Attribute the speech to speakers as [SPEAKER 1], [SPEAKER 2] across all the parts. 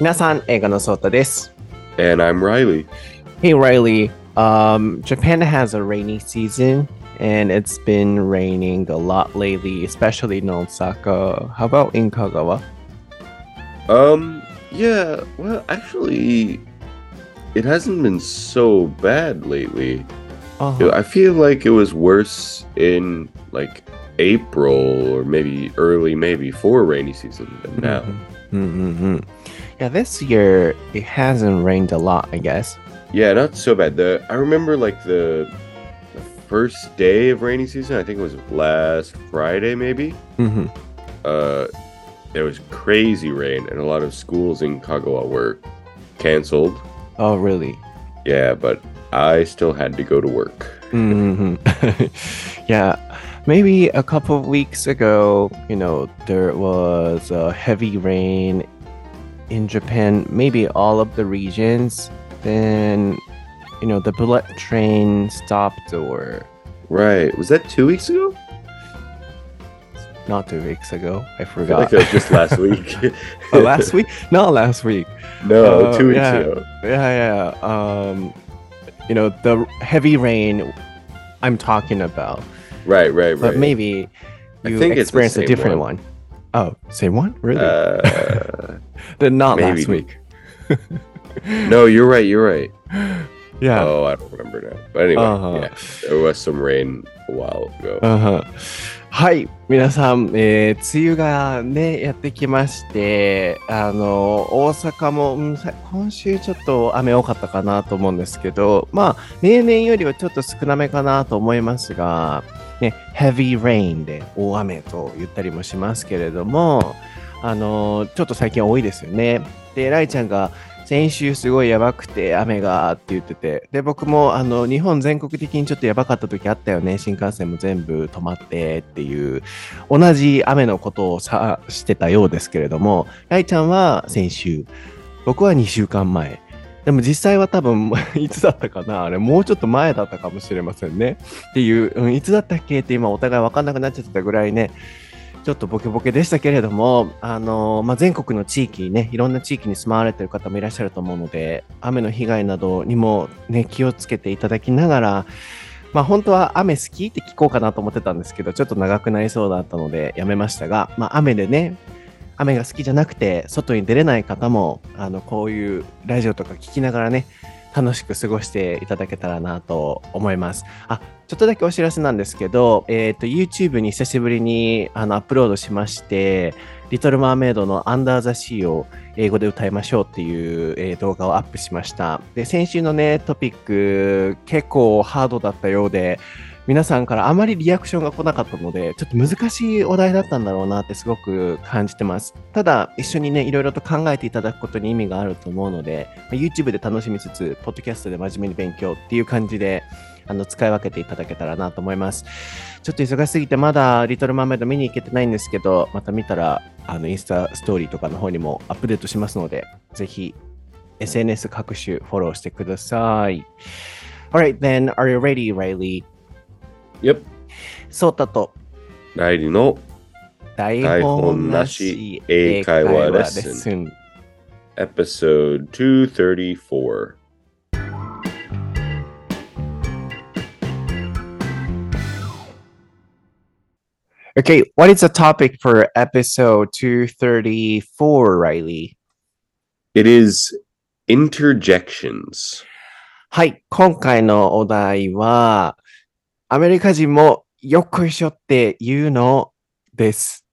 [SPEAKER 1] 皆さん、英語のソータです。
[SPEAKER 2] And I'm Reilly.
[SPEAKER 1] Hey Reilly, um, Japan has a rainy season and it's been raining a lot lately, especially in Osaka. How about in Kagawa?
[SPEAKER 2] Um, yeah, well, actually, it hasn't been so bad lately.
[SPEAKER 1] Uh-huh.
[SPEAKER 2] I feel like it was worse in like April or maybe early May before rainy season than mm-hmm. now.
[SPEAKER 1] Mm-hmm. Mm-hmm. Yeah, this year it hasn't rained a lot, I guess.
[SPEAKER 2] Yeah, not so bad. The I remember like the, the first day of rainy season. I think it was last Friday, maybe.
[SPEAKER 1] Mm-hmm.
[SPEAKER 2] Uh, there was crazy rain, and a lot of schools in Kagawa were canceled.
[SPEAKER 1] Oh, really?
[SPEAKER 2] Yeah, but I still had to go to work.
[SPEAKER 1] hmm yeah, maybe a couple of weeks ago, you know, there was a heavy rain in Japan, maybe all of the regions. Then, you know, the bullet train stopped, or
[SPEAKER 2] Right. Was that two weeks ago?
[SPEAKER 1] not two weeks ago. I
[SPEAKER 2] I
[SPEAKER 1] forgot.
[SPEAKER 2] like just last week.
[SPEAKER 1] oh, last week? Not last week.
[SPEAKER 2] no,
[SPEAKER 1] Uh,
[SPEAKER 2] two weeks
[SPEAKER 1] yeah.
[SPEAKER 2] ago.
[SPEAKER 1] Yeah, yeah. Um, you know, the heavy rain I'm talking about.
[SPEAKER 2] Right, right, right.
[SPEAKER 1] But maybe
[SPEAKER 2] I
[SPEAKER 1] you
[SPEAKER 2] think it's
[SPEAKER 1] a different
[SPEAKER 2] one.
[SPEAKER 1] one. Oh, same one? Really?
[SPEAKER 2] Uh,
[SPEAKER 1] then not last
[SPEAKER 2] maybe.
[SPEAKER 1] week.
[SPEAKER 2] no, you're right. You're right.
[SPEAKER 1] Yeah.
[SPEAKER 2] Oh, I don't remember now. But anyway,
[SPEAKER 1] Uh-huh.
[SPEAKER 2] yeah, there was some rain a while ago.
[SPEAKER 1] うんうんはい、皆さん、えー梅雨がね、やってきまして、あの、大阪も、うんさ今週ちょっと雨多かったかなと思うんですけど、まあ、例年よりはちょっと少なめかなと思いますが、ね、heavy rain で大雨と言ったりもしますけれども、あの、ちょっと最近多いですよね。で、ライちゃんが、先週すごいやばくて雨がって言ってて、で、僕もあの日本全国的にちょっとやばかった時あったよね。新幹線も全部止まってっていう、同じ雨のことをさしてたようですけれども、ライちゃんは先週、僕は2週間前。でも実際は多分、いつだったかな？あれ、もうちょっと前だったかもしれませんね。っていう、うん、いつだったっけ？って今お互い分かんなくなっちゃったぐらいね、ちょっとボケボケでしたけれども、あのまあ、全国の地域ね、いろんな地域に住まわれてる方もいらっしゃると思うので、雨の被害などにもね、気をつけていただきながら、まあ本当は雨好きって聞こうかなと思ってたんですけど、ちょっと長くなりそうだったのでやめましたが、まあ雨でね、雨が好きじゃなくて、外に出れない方も、あの、こういうラジオとか聞きながらね、楽しく過ごしていただけたらなと思います。あ、ちょっとだけお知らせなんですけど、えっ、と、YouTube に久しぶりにあのアップロードしまして、リトル・マーメイドの Under the Sea を英語で歌いましょうっていう、えー動画をアップしました。で、先週のね、トピック結構ハードだったようで、皆さんからあまりリアクションが来なかったので、ちょっと難しいお題だったんだろうなってすごく感じてます。ただ、一緒にね、いろいろと考えていただくことに意味があると思うので、YouTube で楽しみつつ、ポッドキャストで真面目に勉強っていう感じで、あの、使い分けていただけたらなと思います。ちょっと忙しすぎて、まだリトルマーメイド見に行けてないんですけど、また見たら、あの、インスタストーリーとかの方にもアップデートしますので、ぜひ、SNS 各種フォローしてください。Alright, then, are you ready, Riley?
[SPEAKER 2] Yep.
[SPEAKER 1] ソータと
[SPEAKER 2] ライリの
[SPEAKER 1] 台本
[SPEAKER 2] な
[SPEAKER 1] し英
[SPEAKER 2] 会
[SPEAKER 1] 話レッ
[SPEAKER 2] スン。Episode 234.
[SPEAKER 1] Okay, what is the topic for episode 234, Reilly?
[SPEAKER 2] It is interjections.
[SPEAKER 1] はい、今回のお題は、アメリカ人もよっこいしょって言うのです。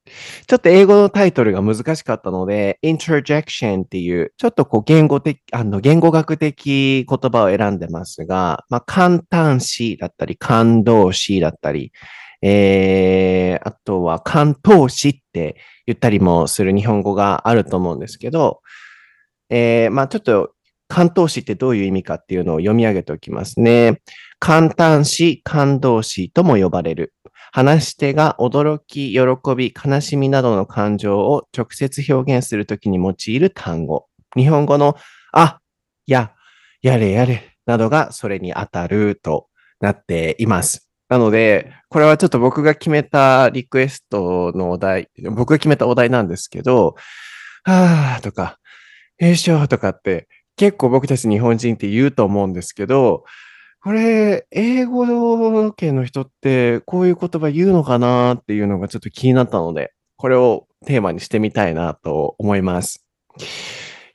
[SPEAKER 1] ちょっと英語のタイトルが難しかったので、interjection っていう、ちょっとこう言語的、あの、言語学的言葉を選んでますが、まあ、簡単詞だったり、感動詞だったり、えー、あとは関東詞って言ったりもする日本語があると思うんですけど、えー、まあちょっと関東詞ってどういう意味かっていうのを読み上げておきますね。簡単詞、感動詞とも呼ばれる。話し手が驚き、喜び、悲しみなどの感情を直接表現するときに用いる単語。日本語のあ、や、やれやれなどがそれに当たるとなっています。なので、これはちょっと僕が決めたリクエストのお題、僕が決めたお題なんですけど、はぁとか、よいしょとかって結構僕たち日本人って言うと思うんですけど、これ、英語圏の人ってこういう言葉言うのかなっていうのがちょっと気になったので、これをテーマにしてみたいなと思います。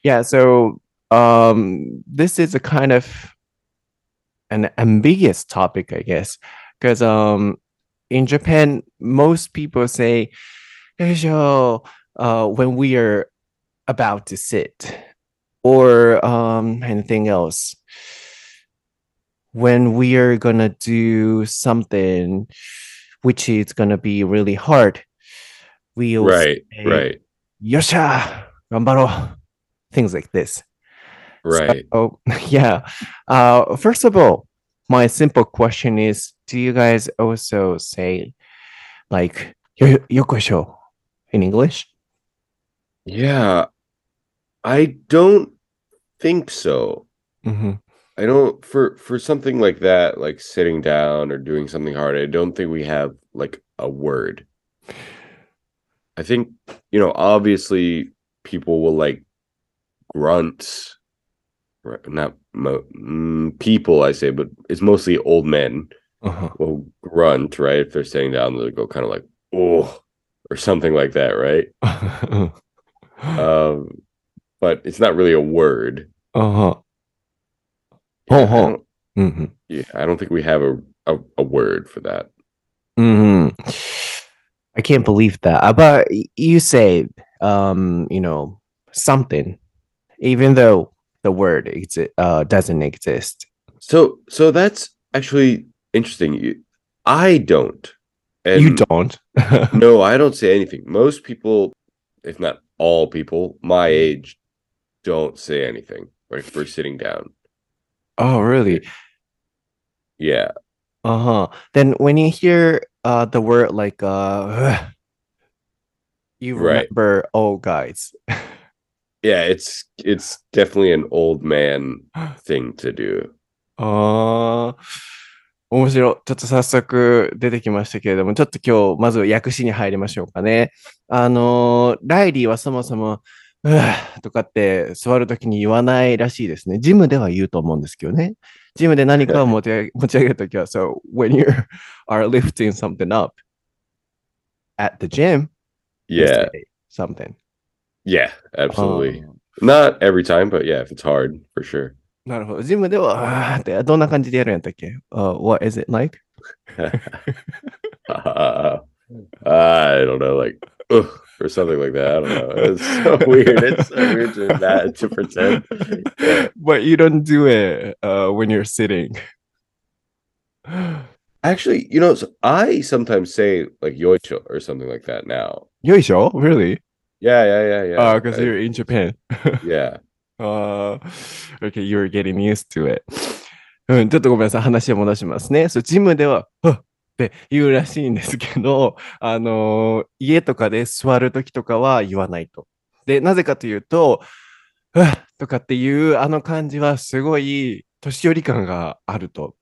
[SPEAKER 1] Yeah, so um, this is a kind of an ambiguous topic, I guess, because um, in Japan, most people say, uh, when we are about to sit, or um, anything else. When we are gonna do something which is gonna be really hard, we will
[SPEAKER 2] right, say, right.
[SPEAKER 1] Yosha, gambaro, things like this.
[SPEAKER 2] Right.
[SPEAKER 1] So, yeah. Uh, first of all, my simple question is: Do you guys also say like "yokosho" in English?
[SPEAKER 2] Yeah, I don't think so.
[SPEAKER 1] Mm-hmm.
[SPEAKER 2] I don't for for something like that, like sitting down or doing something hard. I don't think we have like a word. I think you know, obviously, people will like grunt not mo- mm, people I say, but it's mostly old men
[SPEAKER 1] uh-huh.
[SPEAKER 2] will grunt, right? If they're sitting down, they'll go kind of like, oh, or something like that, right? um, but it's not really a word.
[SPEAKER 1] Uh-huh.
[SPEAKER 2] Yeah, uh-huh. I mm-hmm. yeah, I don't think we have a, a, a word for that.
[SPEAKER 1] Mm-hmm. I can't believe that. Uh, but you say, um, you know, something, even though the word exi- uh, doesn't exist.
[SPEAKER 2] So, so that's actually interesting. I don't.
[SPEAKER 1] And you don't.
[SPEAKER 2] no, I don't say anything. Most people, if not all people, my age, don't say anything. Like if we're sitting down.
[SPEAKER 1] Oh, really?
[SPEAKER 2] Yeah.
[SPEAKER 1] Uh huh. Then when you hear uh the word like uh, you remember right. old guys.
[SPEAKER 2] yeah, it's it's definitely an old man thing to do.
[SPEAKER 1] ああ、面白い。ちょっと早速出てきましたけれども、ちょっと今日、まず訳詞に入りましょうかね。あのー、ライリーはそもそも、 うぅとかって座るときに言わないらしいですね。ジムでは言うと思うんですけどね。ジムで何かを持ち上げ持ち上げるときは、so when you are lifting something up at the gym,
[SPEAKER 2] yeah,
[SPEAKER 1] something.
[SPEAKER 2] Yeah, absolutely. Um, Not every time, but yeah, if it's hard, for sure.
[SPEAKER 1] なるほど。ジムでは、あーってどんな感じでやるんやったっけ、uh, ?What is it like?
[SPEAKER 2] uh, I don't know, like, ugh, or something like that. I don't know. It's so weird. It's so weird to, that, to pretend.
[SPEAKER 1] But you don't do it uh, when you're sitting.
[SPEAKER 2] Actually, you know, so I sometimes say like yoicho or something like that now.
[SPEAKER 1] Yoisho? Really?
[SPEAKER 2] Yeah, yeah, yeah, yeah.
[SPEAKER 1] Oh, because you're in Japan.
[SPEAKER 2] yeah.
[SPEAKER 1] Uh, okay, you're getting used to it. うん、ちょっとごめんなさい。話を戻しますね。そう、ジムでは、は って言うらしいんですけど、あのー、家とかで座るときとかは言わないと。で、なぜかというと、ふっとかっていうあの感じはすごい年寄り感があると。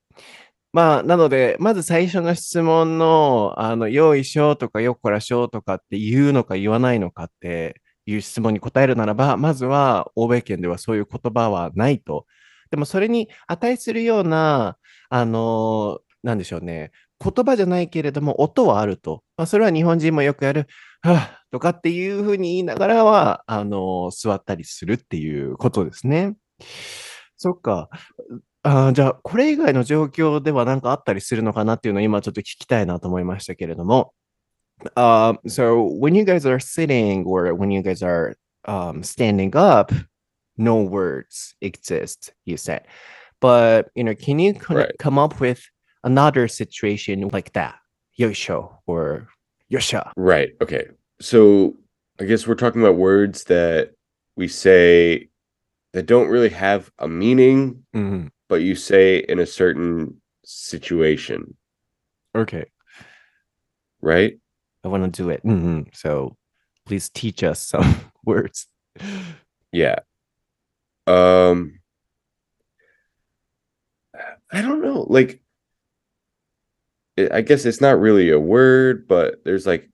[SPEAKER 1] まあ、なので、まず最初の質問の、あの、よいしょとかよっこらしょとかって言うのか言わないのかっていう質問に答えるならば、まずは欧米圏ではそういう言葉はないと。でもそれに値するような、あの、なんでしょうね。言葉じゃないけれども音はあると。まあ、それは日本人もよくやる、はぁとかっていうふうに言いながらは、あの、座ったりするっていうことですね。そっか。あじゃあ、これ以外の状況では何かあったりするのかなっていうのを今ちょっと聞きたいなと思いましたけれども。Uh, so when you guys are sitting or when you guys are um, standing up, no words exist, you said. But, you know, can you right. come up with another situation like that? Yosho or Yosha.
[SPEAKER 2] Right. Okay. So I guess we're talking about words that we say that don't really have a meaning.
[SPEAKER 1] Mm-hmm
[SPEAKER 2] but you say in a certain situation.
[SPEAKER 1] Okay.
[SPEAKER 2] Right?
[SPEAKER 1] I want to do it. Mm-hmm. So please teach us some words.
[SPEAKER 2] Yeah. Um I don't know. Like I guess it's not really a word, but there's like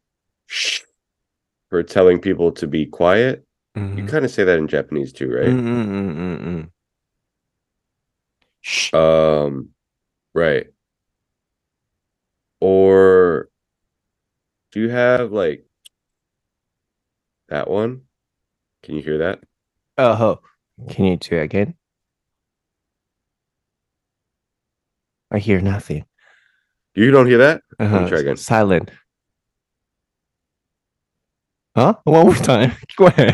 [SPEAKER 2] shh for telling people to be quiet. Mm-hmm. You kind of say that in Japanese too, right?
[SPEAKER 1] Mm-hmm, mm-hmm, mm-hmm.
[SPEAKER 2] um, right. Or do you have like that one? Can you hear that?
[SPEAKER 1] Uh huh. Can you do it again? I hear nothing.
[SPEAKER 2] You don't hear that? me
[SPEAKER 1] Uh-huh.
[SPEAKER 2] try again.
[SPEAKER 1] Silent. Huh? One more time. 聞こえへん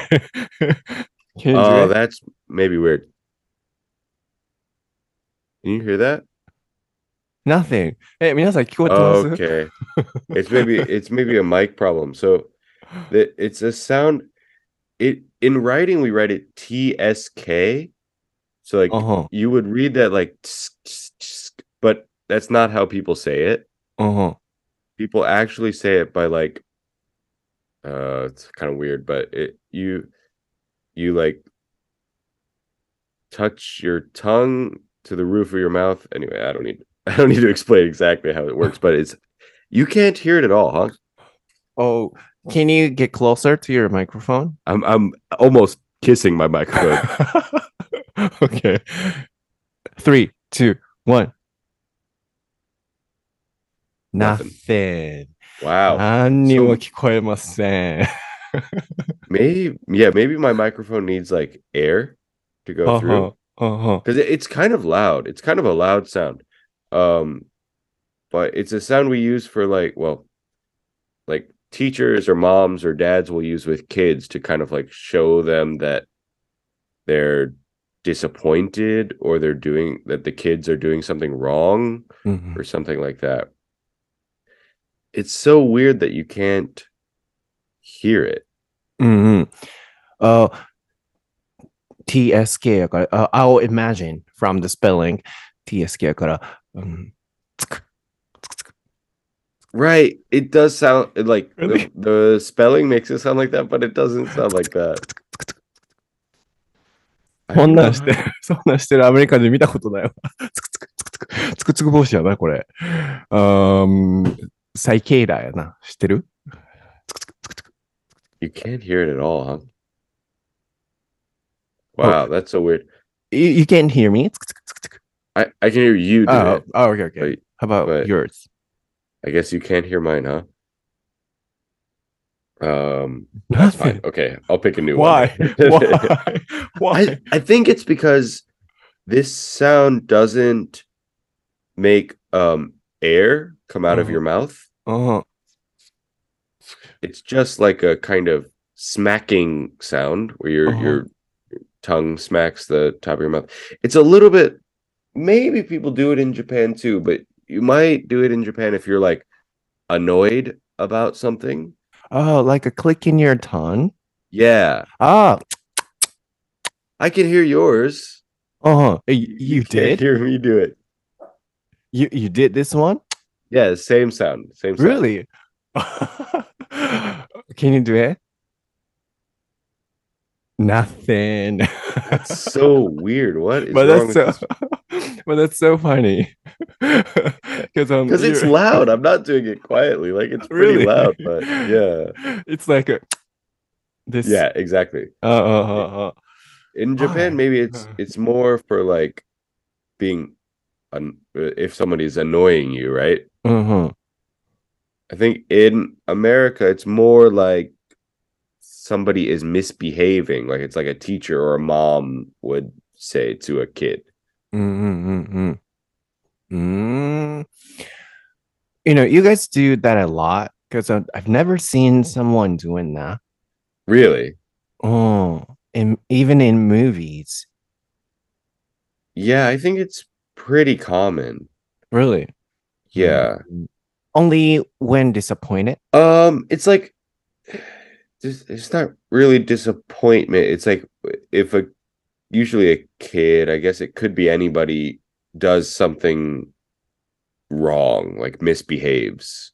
[SPEAKER 1] Can you do
[SPEAKER 2] Oh,
[SPEAKER 1] it?
[SPEAKER 2] that's maybe weird. Can you hear that?
[SPEAKER 1] Nothing. え、皆さん聞こえてます
[SPEAKER 2] Okay. It's maybe it's maybe a mic problem. So the, it's a sound it in writing we write it TSK. So like
[SPEAKER 1] あは
[SPEAKER 2] you would read that like tsk, tsk, tsk, but that's not how people say it.
[SPEAKER 1] あは
[SPEAKER 2] People actually say it by like uh it's kind of weird, but it you you like touch your tongue to the roof of your mouth. Anyway, I don't need I don't need to explain exactly how it works, but it's you can't hear it at all, huh?
[SPEAKER 1] Oh, can you get closer to your microphone?
[SPEAKER 2] I'm I'm almost kissing my microphone.
[SPEAKER 1] okay. Three, two, one
[SPEAKER 2] Nothing.
[SPEAKER 1] Nothing.
[SPEAKER 2] wow.
[SPEAKER 1] 何にも聞こえません。
[SPEAKER 2] Maybe yeah, maybe my microphone needs like air to go through.
[SPEAKER 1] あは
[SPEAKER 2] because it's kind of loud. It's kind of a loud sound. Um, but it's a sound we use for like, well, like teachers or moms or dads will use with kids to kind of like show them that they're disappointed or they're doing that the kids are doing something wrong
[SPEAKER 1] うん。
[SPEAKER 2] or something like that. It's so weird that you can't hear it.
[SPEAKER 1] うんうん。あ TSK やから、あ I'll imagine from the spelling TSK やから、うん、つく、つくつく。
[SPEAKER 2] Right. It does sound like
[SPEAKER 1] Really?
[SPEAKER 2] the, the spelling makes it sound like that, but it doesn't sound like that. I
[SPEAKER 1] そ
[SPEAKER 2] don't
[SPEAKER 1] ん
[SPEAKER 2] know
[SPEAKER 1] なんして、そんなんしてるアメリカで見たことないわ。つくつくつくつく、つくつく帽子やな、これ。うーん、 サイケイラーやな。知ってるつくつくつくつく。
[SPEAKER 2] You can't hear it at all, huh? Wow, that's so weird.
[SPEAKER 1] You, you can't hear me? つくつくつくつく。
[SPEAKER 2] I, I can hear you do
[SPEAKER 1] Oh,
[SPEAKER 2] it.
[SPEAKER 1] oh, okay, okay.
[SPEAKER 2] But
[SPEAKER 1] How about
[SPEAKER 2] but-
[SPEAKER 1] yours?
[SPEAKER 2] I guess you can't hear mine, huh? Um, that's fine.
[SPEAKER 1] Nothing.
[SPEAKER 2] Okay, I'll pick a new
[SPEAKER 1] Why?
[SPEAKER 2] one.
[SPEAKER 1] Why? Why?
[SPEAKER 2] I, I think it's because this sound doesn't make um air come out of
[SPEAKER 1] Mhm.
[SPEAKER 2] your mouth.
[SPEAKER 1] うん。
[SPEAKER 2] It's just like a kind of smacking sound where your
[SPEAKER 1] Uh-huh.
[SPEAKER 2] your tongue smacks the top of your mouth. It's a little bit maybe people do it in Japan too, but you might do it in Japan if you're like annoyed about something.
[SPEAKER 1] Oh, like a click in your tongue?
[SPEAKER 2] Yeah,
[SPEAKER 1] Ah,
[SPEAKER 2] I can hear yours.
[SPEAKER 1] uh-huh. You, you
[SPEAKER 2] can't
[SPEAKER 1] did?
[SPEAKER 2] hear me do it.
[SPEAKER 1] You you did this one?
[SPEAKER 2] Yeah, same sound, same sound.
[SPEAKER 1] Really? Can you do it? Nothing.
[SPEAKER 2] That's so weird. What is
[SPEAKER 1] but
[SPEAKER 2] wrong
[SPEAKER 1] that's so
[SPEAKER 2] this?
[SPEAKER 1] but that's so funny. Because um,
[SPEAKER 2] Because it's loud. I'm not doing it quietly. Like it's pretty
[SPEAKER 1] Really?
[SPEAKER 2] loud, but yeah.
[SPEAKER 1] It's like a this
[SPEAKER 2] Yeah, exactly.
[SPEAKER 1] uh, uh, uh, uh.
[SPEAKER 2] In Japan, maybe it's
[SPEAKER 1] Uh.
[SPEAKER 2] it's more for like being if somebody's annoying you, right?
[SPEAKER 1] Uh-huh.
[SPEAKER 2] I think in America, it's more like somebody is misbehaving. Like it's like a teacher or a mom would say to a kid.
[SPEAKER 1] Mm-hmm. Mm. You know, you guys do that a lot because I've never seen someone doing that.
[SPEAKER 2] Really?
[SPEAKER 1] Oh, and even in movies,
[SPEAKER 2] Yeah, I think it's pretty common.
[SPEAKER 1] really.
[SPEAKER 2] Yeah.
[SPEAKER 1] Mm. Only when disappointed.
[SPEAKER 2] Um, it's like it's, it's not really disappointment. It's like if a usually a kid, I guess it could be anybody does something wrong, like misbehaves,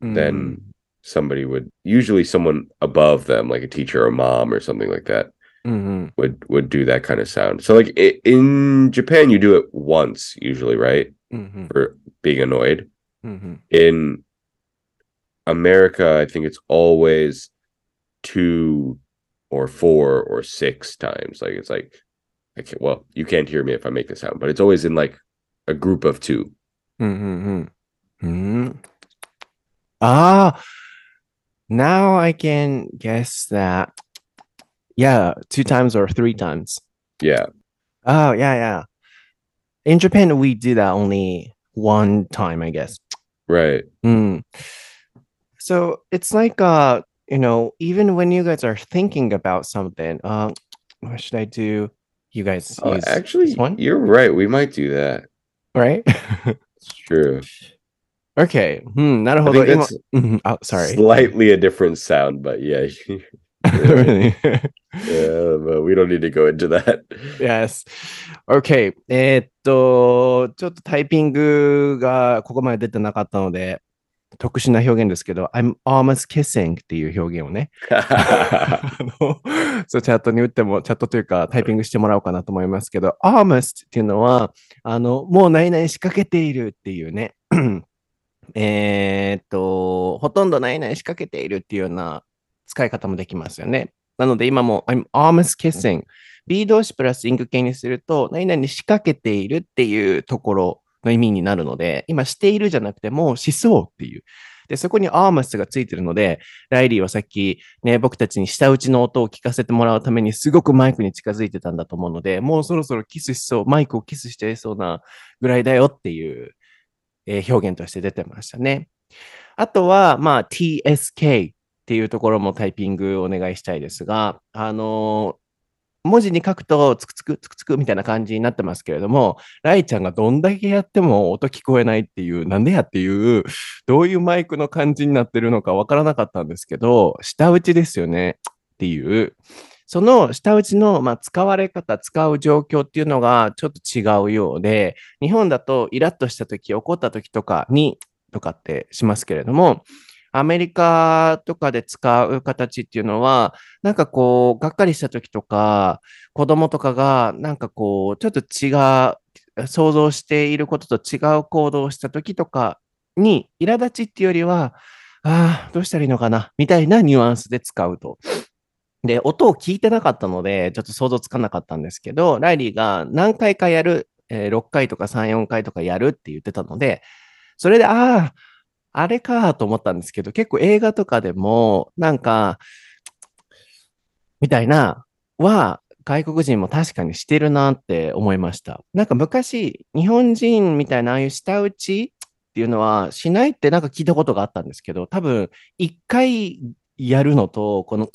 [SPEAKER 2] then somebody would usually someone above them, like a teacher or mom or something like that,
[SPEAKER 1] mm-hmm.
[SPEAKER 2] would would do that kind of sound. So like in Japan, you do it once usually, right?
[SPEAKER 1] Mm-hmm.
[SPEAKER 2] For being annoyed.
[SPEAKER 1] Mm-hmm.
[SPEAKER 2] In America, I think it's always two or four or six times. Like it's like, I can't, well, you can't hear me if I make this sound, but it's always in like a group of
[SPEAKER 1] 2 Mm-hmm. mm-hmm. Ah, now I can guess that yeah, two times or three times.
[SPEAKER 2] Yeah.
[SPEAKER 1] Oh yeah, yeah. In Japan, we do that only one time, I guess.
[SPEAKER 2] Right.
[SPEAKER 1] Mm. So it's like uh, you know, even when you guys are thinking about something, uh, what should I do? You guys
[SPEAKER 2] oh, actually you're right. We might do that.
[SPEAKER 1] Right?
[SPEAKER 2] it's true.
[SPEAKER 1] Okay. Hmm,
[SPEAKER 2] not
[SPEAKER 1] a whole. Oh, sorry.
[SPEAKER 2] Slightly a different sound, but yeah.
[SPEAKER 1] Really?
[SPEAKER 2] yeah, but we don't need to go into that.
[SPEAKER 1] Yes. Okay. えーっと、ちょっとタイピングがここまで出てなかったので、特殊な表現ですけど、I'm almost kissing っていう表現をね、あのそうチャットに打っても、チャットというかタイピングしてもらおうかなと思いますけど、almost っていうのは、あの、もう何々仕掛けているっていうね、えーっと、ほとんど何々仕掛けているっていうような使い方もできますよね。なので今も I'm almost kissing。B 動詞プラスインク形にすると、何々仕掛けているっていうところの意味になるので、今しているじゃなくてもうしそうっていう。で、そこに almost がついてるので、ライリーはさっきね、僕たちに舌打ちの音を聞かせてもらうためにすごくマイクに近づいてたんだと思うので、もうそろそろキスしそう、マイクをキスしてそうなぐらいだよっていう、えー表現として出てましたね。あとは、まあ、TSK っていうところもタイピングお願いしたいですが、あの文字に書くとつくつくつくつくみたいな感じになってますけれども、ライちゃんがどんだけやっても音聞こえないっていう、なんでやっていう、どういうマイクの感じになってるのかわからなかったんですけど、下打ちですよねっていう、その下打ちの、まあ、使われ方、使う状況っていうのがちょっと違うようで、日本だとイラッとした時、怒った時とかに、とかってしますけれども、アメリカとかで使う形っていうのは、なんかこう、がっかりした時とか、子供とかが、なんかこう、ちょっと違う、想像していることと違う行動をした時とかに、苛立ちっていうよりは、ああ、どうしたらいいのかな、みたいなニュアンスで使うと。で、音を聞いてなかったので、ちょっと想像つかなかったんですけど、ライリーが何回かやる、えー6回とか3、4回とかやるって言ってたので、それで、ああ、あれかと思ったんですけど、結構映画とかでも、なんか、みたいな、は、外国人も確かにしてるなって思いました。なんか昔、日本人みたいなああいう舌打ちっていうのはしないってなんか聞いたことがあったんですけど、多分、一回やるのと、この、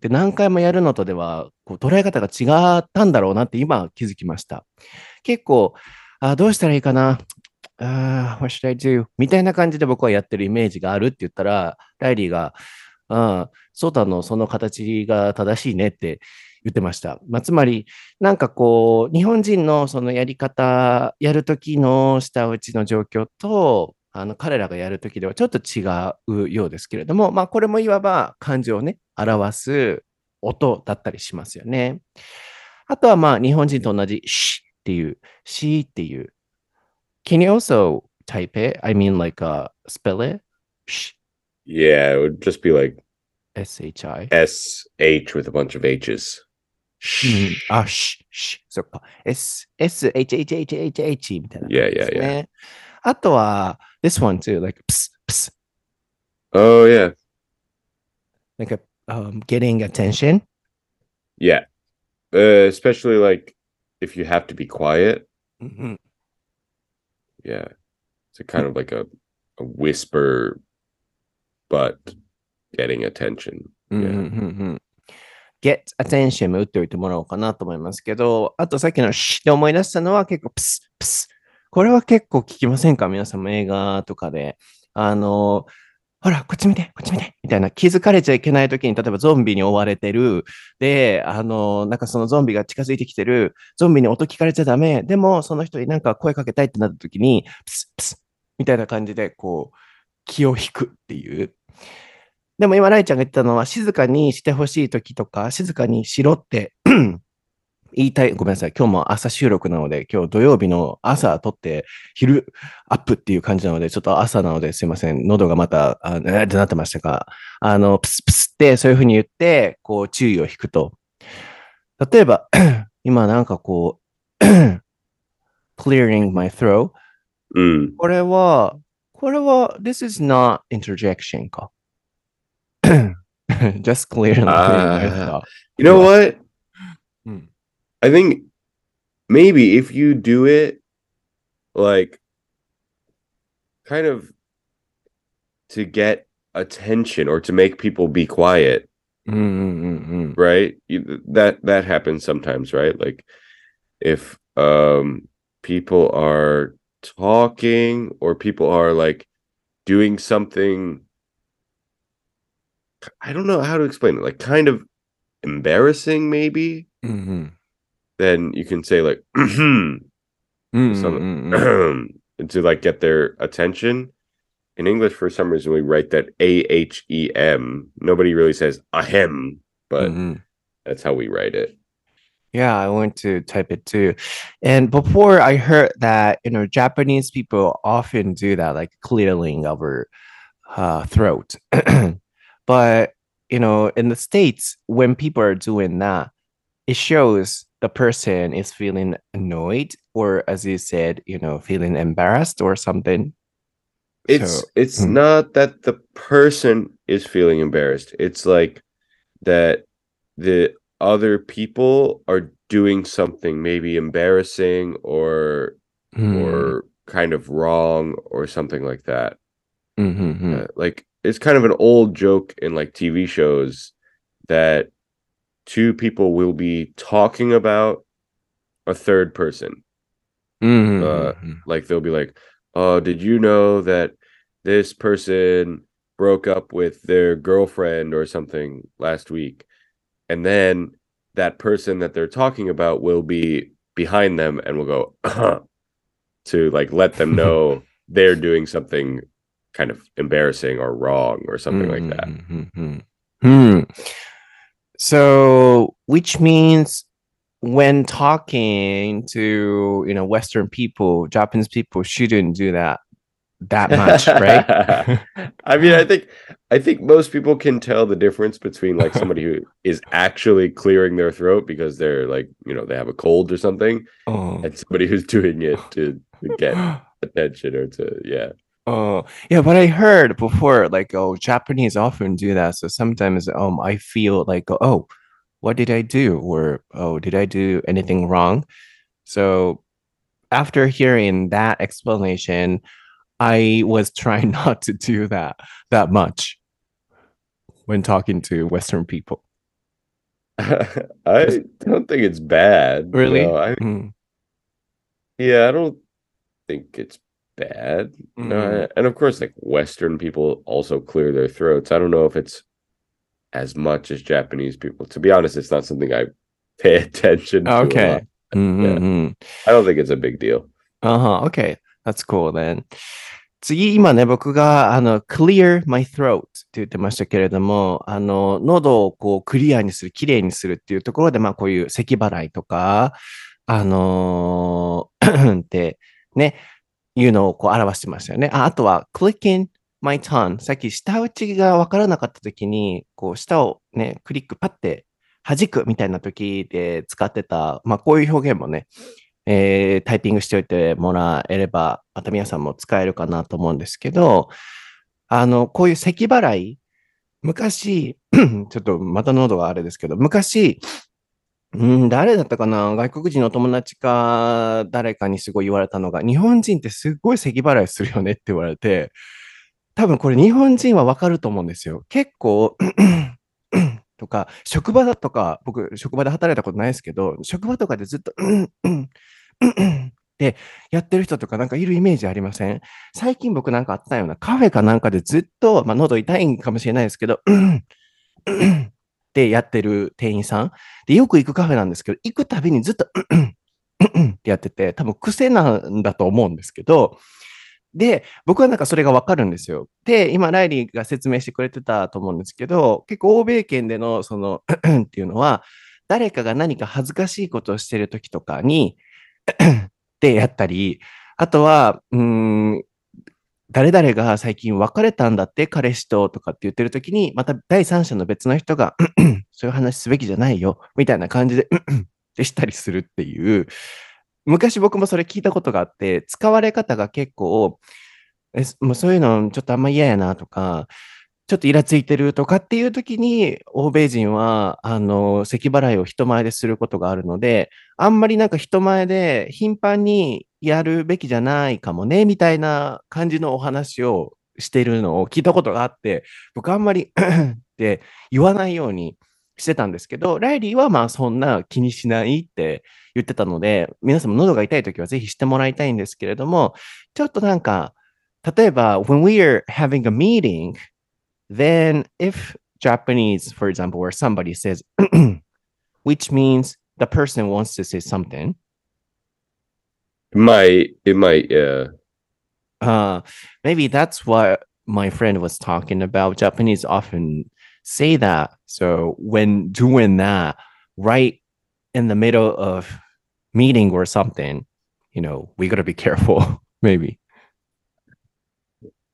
[SPEAKER 1] で何回もやるのとでは、こう捉え方が違ったんだろうなって今気づきました。結構、あどうしたらいいかなあー what should I do? みたいな感じで僕はやってるイメージがあるって言ったら、ライリーが、あソータのその形が正しいねって言ってました。まあ、つまり、なんかこう、日本人のそのやり方、やるときの下打ちの状況と、あの彼らがやるときではちょっと違うようですけれども、まあ、これもいわば感情をね、表す音だったりしますよね。あとはまあ、日本人と同じ、しっていう、しっていう。Can you also type it? I mean, like, uh, spell it? Sh,
[SPEAKER 2] Yeah, it would just be like
[SPEAKER 1] S-H-I.
[SPEAKER 2] S H with a bunch of H's.
[SPEAKER 1] うんあ、し、し、そっか。S、S、H、H、H、H、H みたいな感じ
[SPEAKER 2] Yeah,
[SPEAKER 1] で
[SPEAKER 2] yeah,
[SPEAKER 1] すね。あとは、this one too, like, プス、プス、
[SPEAKER 2] Oh yeah,
[SPEAKER 1] like a, um, getting attention.
[SPEAKER 2] yeah. Uh, especially like if you have to be quiet.
[SPEAKER 1] うん、
[SPEAKER 2] Yeah, it's a kind of like a a whisper, but getting attention.
[SPEAKER 1] うん、うん、うんうん。get attention も打っておいてもらおうかなと思いますけど、あとさっきのシって思い出したのは結構プス、プス。これは結構聞きませんか？皆さんも映画とかで。あの、ほら、こっち見て、こっち見て、みたいな気づかれちゃいけない時に、例えばゾンビに追われてる。で、あの、なんかそのゾンビが近づいてきてる。ゾンビに音聞かれちゃダメ。でも、その人になんか声かけたいってなった時に、プス、プス、みたいな感じで、こう、気を引くっていう。でも今、ライちゃんが言ったのは、静かにしてほしい時とか、静かにしろって言いたい、ごめんなさい。今日も朝収録なので、今日土曜日の朝撮って、昼アップっていう感じなので、ちょっと朝なのですいません。喉がまた、あえーってなってましたが、あの、プスプスってそういうふうに言って、こう注意を引くと。例えば、今なんかこう、clearing my throat。
[SPEAKER 2] うん。
[SPEAKER 1] これは、これは、this is not interjection か。just clearing my
[SPEAKER 2] throat. You know what? I think maybe if you do it like kind of to get attention or to make people be quiet
[SPEAKER 1] mm-hmm.
[SPEAKER 2] right? You, that that happens sometimes right? Like if um people are talking or people are like doing something i don't know how to explain it like kind of embarrassing maybe.
[SPEAKER 1] Mm-hmm
[SPEAKER 2] then you can say like mm, to like get their attention. In English, for some reason, we write that A H E M. Nobody really says ahem, but mm-hmm. that's how we write it.
[SPEAKER 1] Yeah, I want to type it too. And before I heard that, you know, Japanese people often do that, like clearing our uh, throat. but, you know, in the States, when people are doing that, it shows the person is feeling annoyed or as you said you know feeling embarrassed or something
[SPEAKER 2] it's so, it's hmm. not that the person is feeling embarrassed it's like that the other people are doing something maybe embarrassing or hmm. or kind of wrong or something like that
[SPEAKER 1] mm-hmm. uh,
[SPEAKER 2] like it's kind of an old joke in like tv shows that two people will be talking about a third person.
[SPEAKER 1] Mm-hmm.
[SPEAKER 2] Uh, like they'll be like, "Oh, did you know that this person broke up with their girlfriend or something last week?" And then that person that they're talking about will be behind them and will go uh-huh, to like let them know they're doing something kind of embarrassing or wrong or something mm-hmm. like that.
[SPEAKER 1] Mm-hmm. Hmm. So, which means when talking to you know Western people, Japanese people shouldn't do that that much, right?
[SPEAKER 2] I mean, I think I think most people can tell the difference between like somebody who is actually clearing their throat because they're like, you know, they have a cold or something,
[SPEAKER 1] oh.
[SPEAKER 2] and somebody who's doing it to, to get attention or to yeah.
[SPEAKER 1] Oh, yeah, but I heard before, like, oh, Japanese often do that. So sometimes, um, I feel like, oh, what did I do? Or, oh, did I do anything wrong? So after hearing that explanation, I was trying not to do that that much when talking to Western people.
[SPEAKER 2] I don't think it's bad.
[SPEAKER 1] Really?
[SPEAKER 2] No, I, mm. Yeah, I don't think it's bad. Mm-hmm. No, and of course, like Western people also clear their throats. I don't know if it's as much as Japanese people. To be honest, it's not something I pay attention to.
[SPEAKER 1] Okay.
[SPEAKER 2] Mm-hmm. Yeah. I don't think it's a big deal.
[SPEAKER 1] Uh huh. Okay. That's cool then. 次、今ね、僕が、あの、clear my throat って言ってましたけれども、あの、喉をこう、クリアにする、きれいにするっていうところで、まあ、こういう咳払いとか、あのー、ってね、 いうのをこう表してましたよね。ああとは、clicking my tongue。さっき下打ちがわからなかったときに、こう下をね、クリックパッて弾くみたいな時で使ってた、まあこういう表現もね、えー、タイピングしておいてもらえれば、また皆さんも使えるかなと思うんですけど、あの、こういう咳払い、昔、ちょっとまた喉があれですけど、昔、うん、誰だったかな？外国人の友達か誰かにすごい言われたのが、日本人ってすっごい咳払いするよねって言われて、多分これ日本人はわかると思うんですよ。結構 とか、職場だとか、僕、職場で働いたことないですけど、職場とかでずっと、で、やってる人とかなんかいるイメージありません？最近僕なんかあったようなカフェかなんかでずっと、まあ喉痛いかもしれないですけど、でやってる店員さん。で、よく行くカフェなんですけど、行くたびにずっと、ってやってて、多分癖なんだと思うんですけど、で、僕はなんかそれがわかるんですよ。で、今、ライリーが説明してくれてたと思うんですけど、結構欧米圏でのそのっていうのは、誰かが何か恥ずかしいことをしてる時とかにでやったり、あとは、うん、誰々が最近別れたんだって、彼氏ととかって言ってる時に、また第三者の別の人が そういう話すべきじゃないよ、みたいな感じで でしたりするっていう、昔僕もそれ聞いたことがあって、使われ方が結構、えもうそういうのちょっとあんま嫌やなとか、ちょっとイラついてるとかっていう時に、欧米人は、あの、咳払いを人前ですることがあるので、あんまりなんか人前で頻繁にやるべきじゃないかもね、みたいな感じのお話をしてるのを聞いたことがあって、僕あんまり って言わないようにしてたんですけど、ライリーはまあそんな気にしないって言ってたので、皆さんも喉が痛い時はぜひしてもらいたいんですけれども、ちょっとなんか、例えば、when we are having a meeting, then if Japanese, for example, where somebody says, which means the person wants to say something.
[SPEAKER 2] It might, it might, yeah.
[SPEAKER 1] Uh, maybe that's what my friend was talking about. Japanese often say that. So when doing that, right in the middle of meeting or something, you know, we gotta be careful, maybe.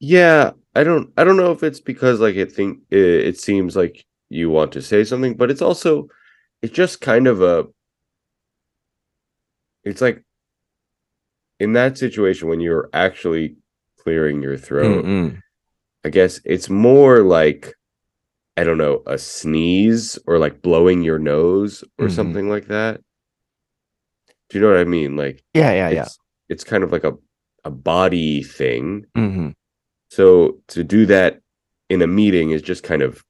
[SPEAKER 2] Yeah, I don't I don't know if it's because like it think it, it seems like you want to say something, but it's also it's just kind of a it's like in that situation when you're actually clearing your throat,
[SPEAKER 1] Mm-mm.
[SPEAKER 2] I guess it's more like I don't know, a sneeze or like blowing your nose or
[SPEAKER 1] Mhm.
[SPEAKER 2] something like that. Do you know what I mean? Like
[SPEAKER 1] Yeah, yeah, yeah.
[SPEAKER 2] it's it's kind of like a a body thing.
[SPEAKER 1] hmm
[SPEAKER 2] So to do that in a meeting is just kind of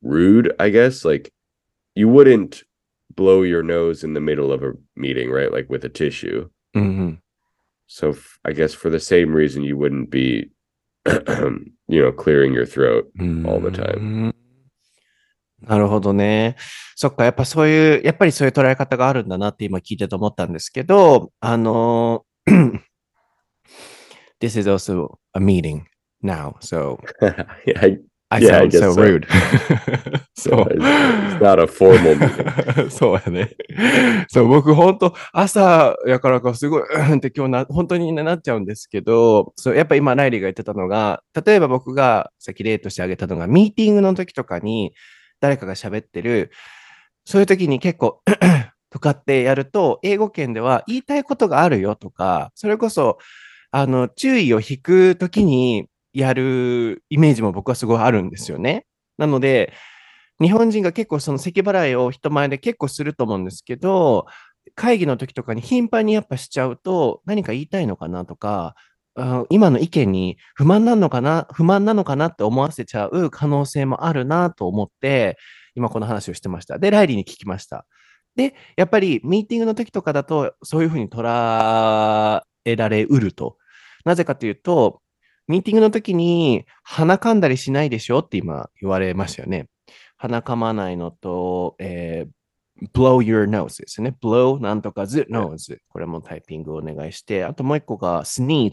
[SPEAKER 2] rude, I guess. Like you wouldn't blow your nose in the middle of a meeting, right? Like with a tissue.
[SPEAKER 1] hmm
[SPEAKER 2] So f- I guess for the same reason you wouldn't be you know, clearing your throat. all the time.
[SPEAKER 1] うんなるほどね。そっか、やっぱそういう、やっぱりそういう捉え方があるんだなって今聞いてて思ったんですけど、あの、This is also a meeting now, so
[SPEAKER 2] yeah, I,
[SPEAKER 1] I
[SPEAKER 2] Yeah, I
[SPEAKER 1] sound so
[SPEAKER 2] guess so.
[SPEAKER 1] rude. そう
[SPEAKER 2] it's, it's not a formal meeting.
[SPEAKER 1] そうやね。そう、僕本当朝やからかすごい、うんって今日な、本当になっちゃうんですけど、そう、やっぱ今ライリーが言ってたのが、例えば僕がさっき例としてあげたのが、ミーティングの時とかに誰かが喋ってる、そういう時に結構、とかってやると、英語圏では言いたいことがあるよとか、それこそ、あの、注意を引く時にやるイメージも僕はすごいあるんですよね。なので、日本人が結構その咳払いを人前で結構すると思うんですけど、会議の時とかに頻繁にやっぱしちゃうと、何か言いたいのかなとか、あ今の意見に不満なのかな、不満なのかなって思わせちゃう可能性もあるなと思って、今この話をしてました。で、ライリーに聞きました。で、やっぱりミーティングの時とかだと、そういうふうに捉えられうると。なぜかというと、ミーティングの時に鼻噛んだりしないでしょって今言われましたよね。鼻噛まないのと、えー blow your nose ですね。blow なんとか z nose。これもタイピングをお願いして、あともう一個が sneeze。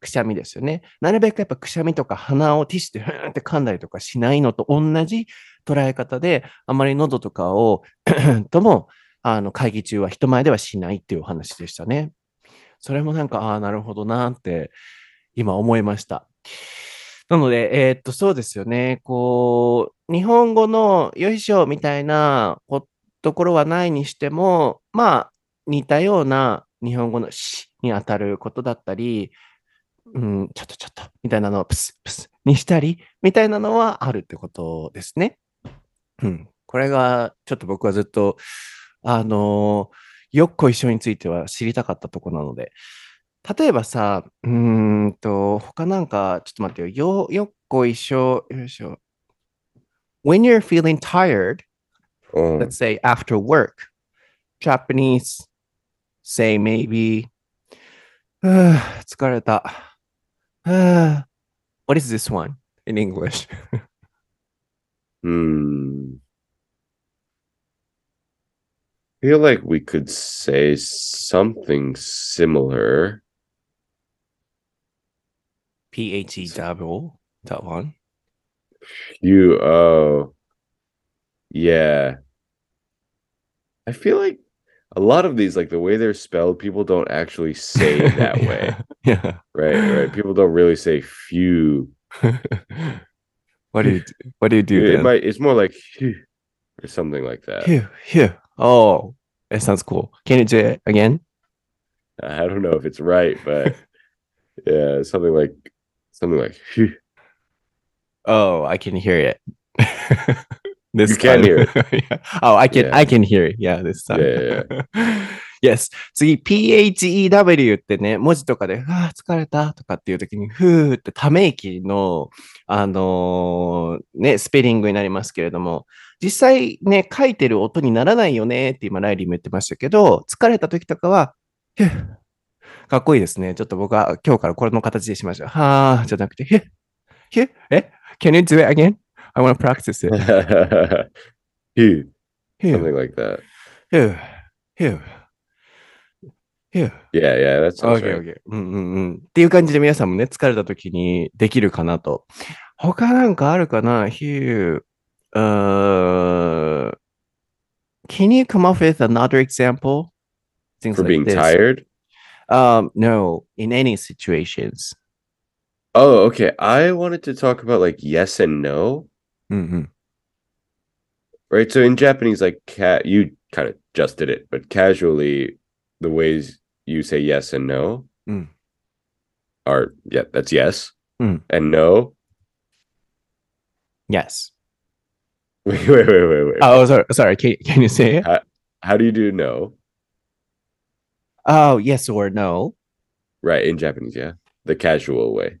[SPEAKER 1] くしゃみですよね。なるべくやっぱくしゃみとか鼻をティッシュでふーんって噛んだりとかしないのと同じ捉え方で、あまり喉とかを とも、あの、会議中は人前ではしないっていうお話でしたね。それもなんか、ああ、なるほどなって、今思いました。なので、えーっと、そうですよね。こう、日本語のよいしょみたいなところはないにしても、まあ、似たような日本語のしに当たることだったり、うん、ちょっとちょっと、みたいなのをプスプスにしたり、みたいなのはあるってことですね。うん。これが、ちょっと僕はずっと、あのよっこいしょについては知りたかったとこなので、例えばさ、うーんと、他なんか、ちょっと待ってよ。よ、よっこいしょ、よいしょ。When you're feeling tired,
[SPEAKER 2] Oh,
[SPEAKER 1] let's say after work, Japanese say maybe, ふぅ疲れた。ふぅ What is this one in English?
[SPEAKER 2] hmm. feel like we could say something similar.
[SPEAKER 1] P-H-E double, that one.
[SPEAKER 2] You oh yeah. I feel like a lot of these, like the way they're spelled, people don't actually say that way.
[SPEAKER 1] Yeah.
[SPEAKER 2] Right, right. People don't really say few.
[SPEAKER 1] what do you do? What do you do
[SPEAKER 2] It might it's more like phew or something like that.
[SPEAKER 1] Phew, phew. Oh, it sounds cool. Can you do it again?
[SPEAKER 2] I don't know if it's right, but yeah, something like something like phew.
[SPEAKER 1] Oh, I can hear it. this
[SPEAKER 2] You can
[SPEAKER 1] time.
[SPEAKER 2] hear it.
[SPEAKER 1] Yeah. Oh, I can
[SPEAKER 2] Yeah.
[SPEAKER 1] I can hear it. Yeah, this time.
[SPEAKER 2] Yeah,
[SPEAKER 1] yes. 次、PHEW ってね、文字とかで、ああ、疲れたとかっていう時に、ふーってため息の、あのーね、スペリングになりますけれども、実際ね、書いてる音にならないよねって今、ライリーも言ってましたけど、疲れた時とかは、ふーかっこいいですね。ちょっと僕は今日からこれの形でしました。はーじゃなくて、ふーふーえ ?Can you do it again? I want to practice it.
[SPEAKER 2] phew, something like that.
[SPEAKER 1] ふーふーふー
[SPEAKER 2] Yeah, yeah, that sounds
[SPEAKER 1] OK,
[SPEAKER 2] right.
[SPEAKER 1] OK. うんうんうん。っていう感じで皆さんもね、疲れた時にできるかなと。他なんかあるかな ?Hugh, uh, can you come up with another example? Things
[SPEAKER 2] For
[SPEAKER 1] like
[SPEAKER 2] being
[SPEAKER 1] this.
[SPEAKER 2] tired.
[SPEAKER 1] Um, no, in any situations.
[SPEAKER 2] Oh, okay. I wanted to talk about like yes and no.
[SPEAKER 1] Mm-hmm.
[SPEAKER 2] Right. So in Japanese, like cat, you kind of just did it, but casually, the ways you say yes and no
[SPEAKER 1] mm.
[SPEAKER 2] are yeah, that's yes
[SPEAKER 1] mm.
[SPEAKER 2] and no.
[SPEAKER 1] Yes.
[SPEAKER 2] Wait, wait, wait, wait, wait.
[SPEAKER 1] Oh, sorry. Sorry. Can, can you say it?
[SPEAKER 2] How, how do you do no?
[SPEAKER 1] Oh, yes or no.
[SPEAKER 2] Right in Japanese, yeah, the casual way.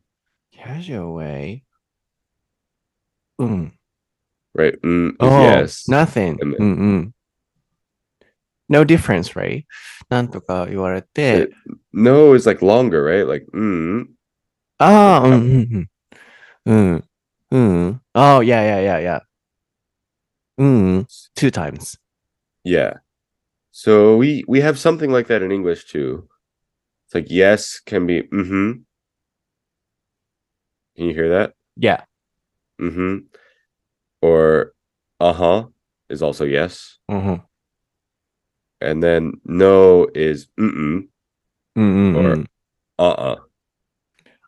[SPEAKER 1] Casual way. うん。
[SPEAKER 2] Right. Mm, is
[SPEAKER 1] Oh,
[SPEAKER 2] yes.
[SPEAKER 1] nothing.
[SPEAKER 2] And then-
[SPEAKER 1] うんうん。No difference, right? なんとか言われて、
[SPEAKER 2] No is like longer, right? Like mm.
[SPEAKER 1] ああ、うんうんうん。うん。うん。Oh, yeah, yeah, yeah, yeah. うん。Two times.
[SPEAKER 2] Yeah. So we we have something like that in English too. It's like yes can be mm-hmm. Can you hear that?
[SPEAKER 1] Yeah.
[SPEAKER 2] Mm-hmm. Or uh-huh is also yes.
[SPEAKER 1] Mm-hmm.
[SPEAKER 2] And then no is mm-mm.
[SPEAKER 1] Mm-mm.
[SPEAKER 2] Or uh-uh.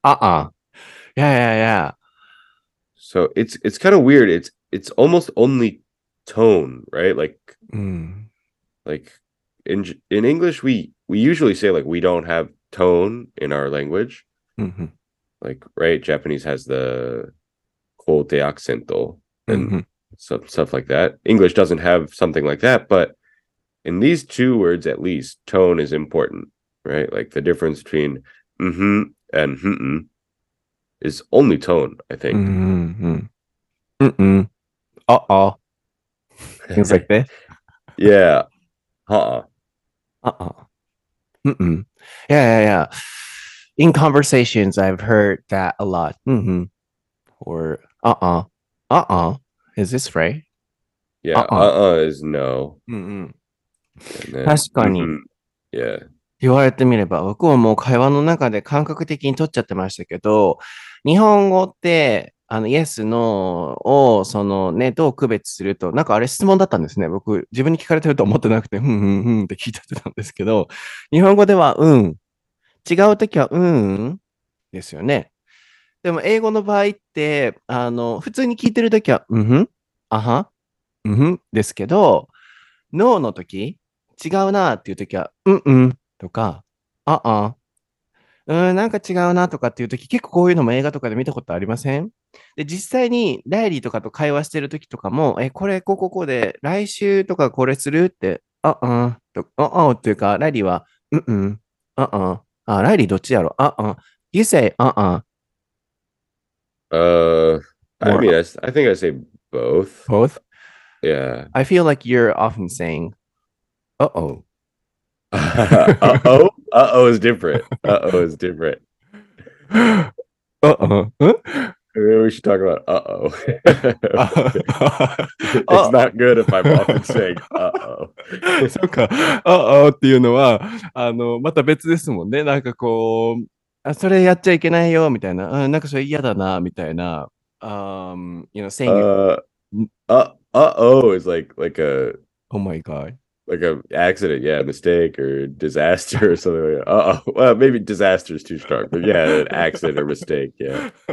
[SPEAKER 1] Uh-uh. Yeah, yeah, yeah.
[SPEAKER 2] So it's it's kind of weird. It's it's almost only tone, right? Like
[SPEAKER 1] mm
[SPEAKER 2] like in in English we we usually say like we don't have tone in our language.
[SPEAKER 1] Mm-hmm.
[SPEAKER 2] Like right, Japanese has the quote accento and
[SPEAKER 1] mm-hmm.
[SPEAKER 2] stuff stuff like that. English doesn't have something like that, but in these two words at least, tone is important, right? Like the difference between mm-hmm and mm is only tone, I think.
[SPEAKER 1] Mm-hmm. Uh oh. Things like that.
[SPEAKER 2] yeah. Uh-uh.
[SPEAKER 1] ああ。うんうん。Yeah, yeah, yeah. In conversations, I've heard that a lot. うんうん。Or, uh-uh. Uh-uh. Is this right?
[SPEAKER 2] Yeah.
[SPEAKER 1] Uh-uh.
[SPEAKER 2] Uh-uh is no.
[SPEAKER 1] うんうん。
[SPEAKER 2] Then
[SPEAKER 1] 確かに。
[SPEAKER 2] mhm, Yeah.
[SPEAKER 1] 言われてみれば、僕はもう会話の中で感覚的に取っちゃってましたけど、日本語って、あの、イエス、ノーを、そのね、どう区別すると、なんかあれ質問だったんですね。僕、自分に聞かれてると思ってなくて、うんうんうんって聞いちゃってたんですけど、日本語では、うん。違うときは、うん。うんですよね。でも、英語の場合って、あの、普通に聞いてるときは、うんふん、あは、うんふんですけど、ノーのとき、違うなっていうときは、うんうんとか、ああ、うん、なんか違うなとかっていうとき、結構こういうのも映画とかで見たことありません？で、実際にライリーとかと会話してるときとかも、え、これ、こうこうこうで、来週とかこれするって、ああ、とああっていうか、ライリーは、うんうん、ああ、あ、ライリーどっちやろああ、You say ああ、
[SPEAKER 2] Uh I mean I, I think I say both.
[SPEAKER 1] both?
[SPEAKER 2] Yeah.
[SPEAKER 1] I feel like you're often saying, uh-oh.
[SPEAKER 2] uh-oh. Uh-oh is different. Uh-oh is different.
[SPEAKER 1] uh-oh. Huh?
[SPEAKER 2] We should talk about uh-oh. it's
[SPEAKER 1] Uh,
[SPEAKER 2] not good if I'm often saying uh-oh.
[SPEAKER 1] そうか、ああっていうのは、あの、また別ですもんね。なんかこう、あ、それやっちゃいけないよ、みたいな。うん、なんかそれ嫌だな、みたいな。Um, you know, saying,
[SPEAKER 2] Uh, uh uh-oh is like like a
[SPEAKER 1] oh my god.
[SPEAKER 2] Like a accident, yeah, mistake or disaster or something like that. Uh oh. Well, maybe disaster is too strong, but yeah, an accident or mistake, yeah.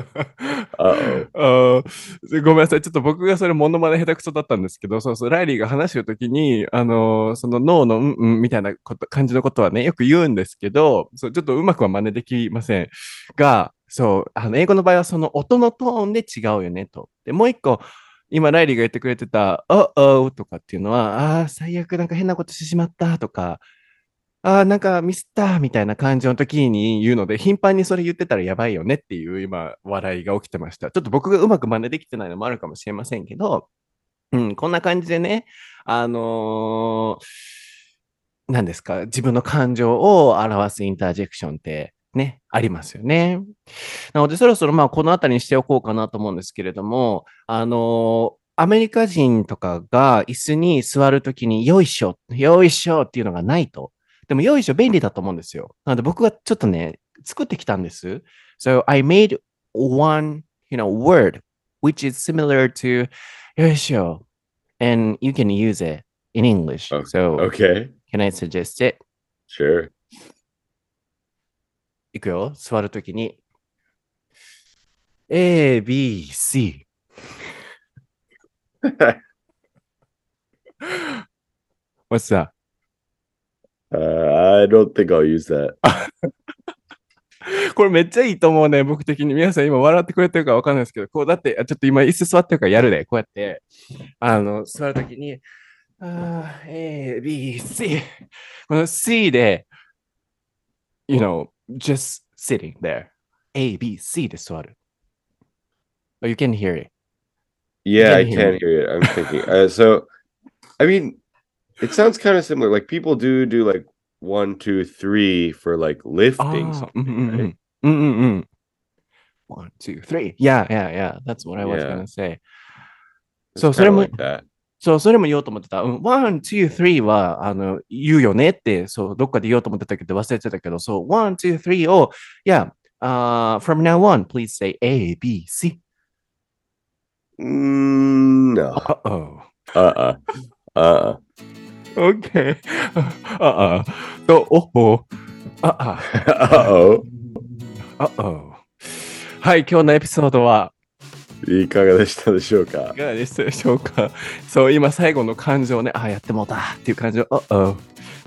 [SPEAKER 2] Uh-oh.
[SPEAKER 1] あーごめんなさい。ちょっと僕がそれモノマネ下手くそだったんですけど、そうそう、ライリーが話してるときに、あのーその脳のうんうんみたいなこと感じのことはね、よく言うんですけど、そうちょっとうまくは真似できません。が、そう、あの、英語の場合はその音のトーンで違うよねと。で、もう一個、今、ライリーが言ってくれてた、おおとかっていうのは、ああ、最悪なんか変なことしてしまったとか、ああ、なんかミスったみたいな感じの時に言うので、頻繁にそれ言ってたらやばいよねっていう今、笑いが起きてました。ちょっと僕がうまく真似できてないのもあるかもしれませんけど、うん、こんな感じでね、あのー何ですか、自分の感情を表すインタージェクションってね、ありますよね。なので、そろそろまあこのあたりにしておこうかなと思うんですけれども、あのーアメリカ人とかが椅子に座るときに、よいしょ、よいしょっていうのがないと。でも、よいしょ便利だと思うんですよ。なので、僕がちょっとね、作ってきたんです。So, I made one, you know, word, which is similar to よいしょ and you can use it in English.
[SPEAKER 2] Oh,
[SPEAKER 1] So,
[SPEAKER 2] Okay,
[SPEAKER 1] can I suggest it?
[SPEAKER 2] sure.
[SPEAKER 1] いくよ。座るときに。A, B, C. What's that?
[SPEAKER 2] Uh, I don't think I'll use that.
[SPEAKER 1] これめっちゃいいと思うね、僕的に。皆さん今笑ってくれてるかわかんないですけど、こうだって、あちょっと今椅子座ってるからやるで、こうやって、あの、座るときに、A, B, C。この C で、you know, just sitting there. A, B, C で座る。Oh, you can hear it.
[SPEAKER 2] Yeah, I
[SPEAKER 1] can hear
[SPEAKER 2] can
[SPEAKER 1] me.
[SPEAKER 2] hear it. I'm thinking. Uh, so, I mean, it sounds kind of similar. Like people do do like one, two, three for like lifting.
[SPEAKER 1] あーうん
[SPEAKER 2] something,
[SPEAKER 1] うんう
[SPEAKER 2] right?
[SPEAKER 1] ん。うんうんうん。One, two, three. Yeah, yeah, yeah. That's what I was
[SPEAKER 2] Yeah.
[SPEAKER 1] gonna say.
[SPEAKER 2] It's
[SPEAKER 1] そう、そ
[SPEAKER 2] kinda
[SPEAKER 1] れも
[SPEAKER 2] like that.
[SPEAKER 1] そう、それも言おうと思ってた。ワン、ツー、スリーは、あの、言うよねって、そう、どっかで言おうと思ってたけど、忘れてたけど、そう、ワン、ツー、スリーを、いや、あ from now on, please say A, B, C.
[SPEAKER 2] んー、
[SPEAKER 1] あ
[SPEAKER 2] あ。ああ。
[SPEAKER 1] ああ。OK. ああ。と、あっほ。あ
[SPEAKER 2] あ。あ
[SPEAKER 1] あ。はい、今日のエピソードは、
[SPEAKER 2] いかがでしたでしょうか？
[SPEAKER 1] いかがでしたでしょうか？そう、今最後の感情ね、あ、やってもうたっていう感情を、uh oh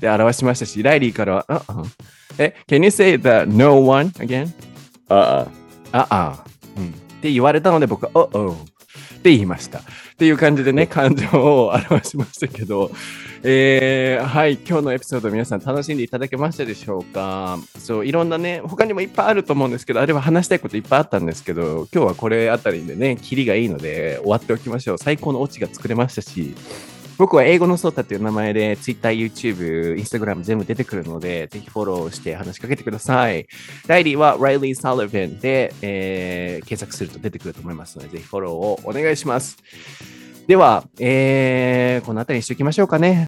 [SPEAKER 1] で表しましたし、ライリーからは、uh oh え、can you say the no one again?
[SPEAKER 2] Uh.
[SPEAKER 1] ああ、うん。って言われたので僕は、おおって言いました。っていう感じでね、感情を表しましたけど、えー、はい、今日のエピソード皆さん楽しんでいただけましたでしょうか？そう、いろんなね、他にもいっぱいあると思うんですけど、あれは話したいこといっぱいあったんですけど、今日はこれあたりでね、キリがいいので終わっておきましょう。最高のオチが作れましたし、僕は英語のソータという名前で Twitter、YouTube、Instagram 全部出てくるので、ぜひフォローして話しかけてください。ライリーは Riley Sullivan で、えー検索すると出てくると思いますので、ぜひフォローをお願いします。では、えーこの辺りにしておきましょうかね。